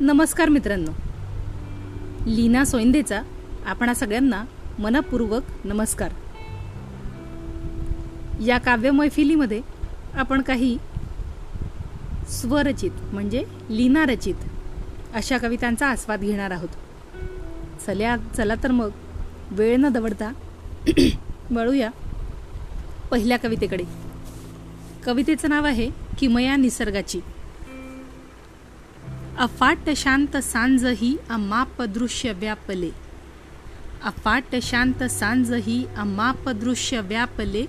नमस्कार मित्रांनो. लीना सोयंदेचा आपणा सगळ्यांना मनपूर्वक नमस्कार. या काव्य मैफिलीमध्ये आपण काही स्वरचित म्हणजे लीना रचित अशा कवितांचा आस्वाद घेणार आहोत. चल्या चला तर मग वेळ न दवडता वळूया पहिल्या कवितेकडे. कवितेचं नाव आहे किमया निसर्गाची. अफाट शांत सांज ही अमाप दृश्य व्यापले. अफाट शांत सांज ही अमाप दृश्य व्यापले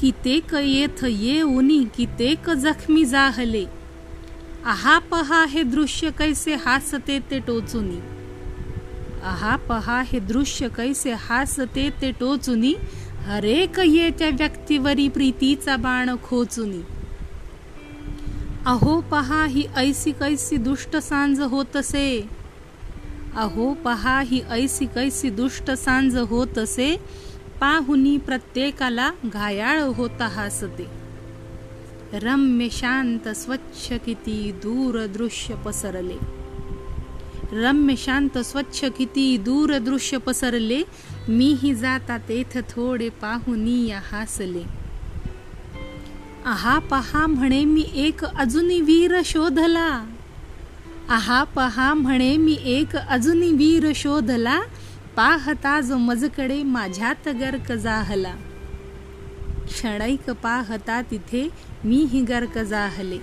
कितेक येथ ये उनी कितेक जखमी जाहले. आहा पहा हे दृश्य कैसे हासते ते टोचुनी. आहा पहा हे दृश्य कैसे हासते ते टोचुनी. हरेक ये त्या व्यक्तीवरी प्रीतीचा बाण खोचुनी. अहो पहा ही ऐसी कैसी दुष्ट सांज होतसे. अहो पहा ही ऐसी कैसी दुष्ट सांज होतसे. पाहुनी प्रत्येकाला घायाळ होता हसते. रम्य शांत स्वच्छ किती दूरदृश्य पसरले. रम्य शांत स्वच्छ किती दूरदृश्य पसरले. मीही जाता तेथ थोडे पाहुनी हासले. आहा पहा म्हणे मी एक अजूनी वीर शोधला. आहा पहा म्हणे मी एक अजूनी वीर शोधला पाहता जो मजकडे माझ्यात गर्क जाहला. क्षणैक पाहता तिथे मी ही गर्क जाहले.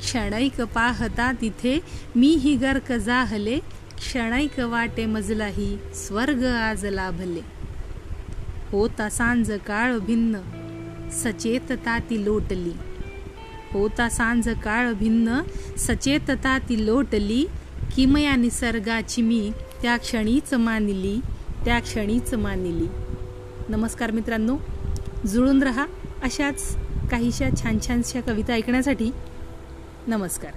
क्षणैक पाहता तिथे मी ही गर्क जाहले क्षणैक वाटे मजलाही स्वर्ग आज लाभले. होता सांज काळ भिन्न सचेतता ती लोटली. होता सांज काळ भिन्न सचेतता ती लोटली. किमया निसर्गाची मी त्या क्षणीच मानिली त्या क्षणीच मानिली. नमस्कार मित्रांनो जुळून रहा अशाच काहीशा छान छानशा कविता ऐकण्यासाठी. नमस्कार.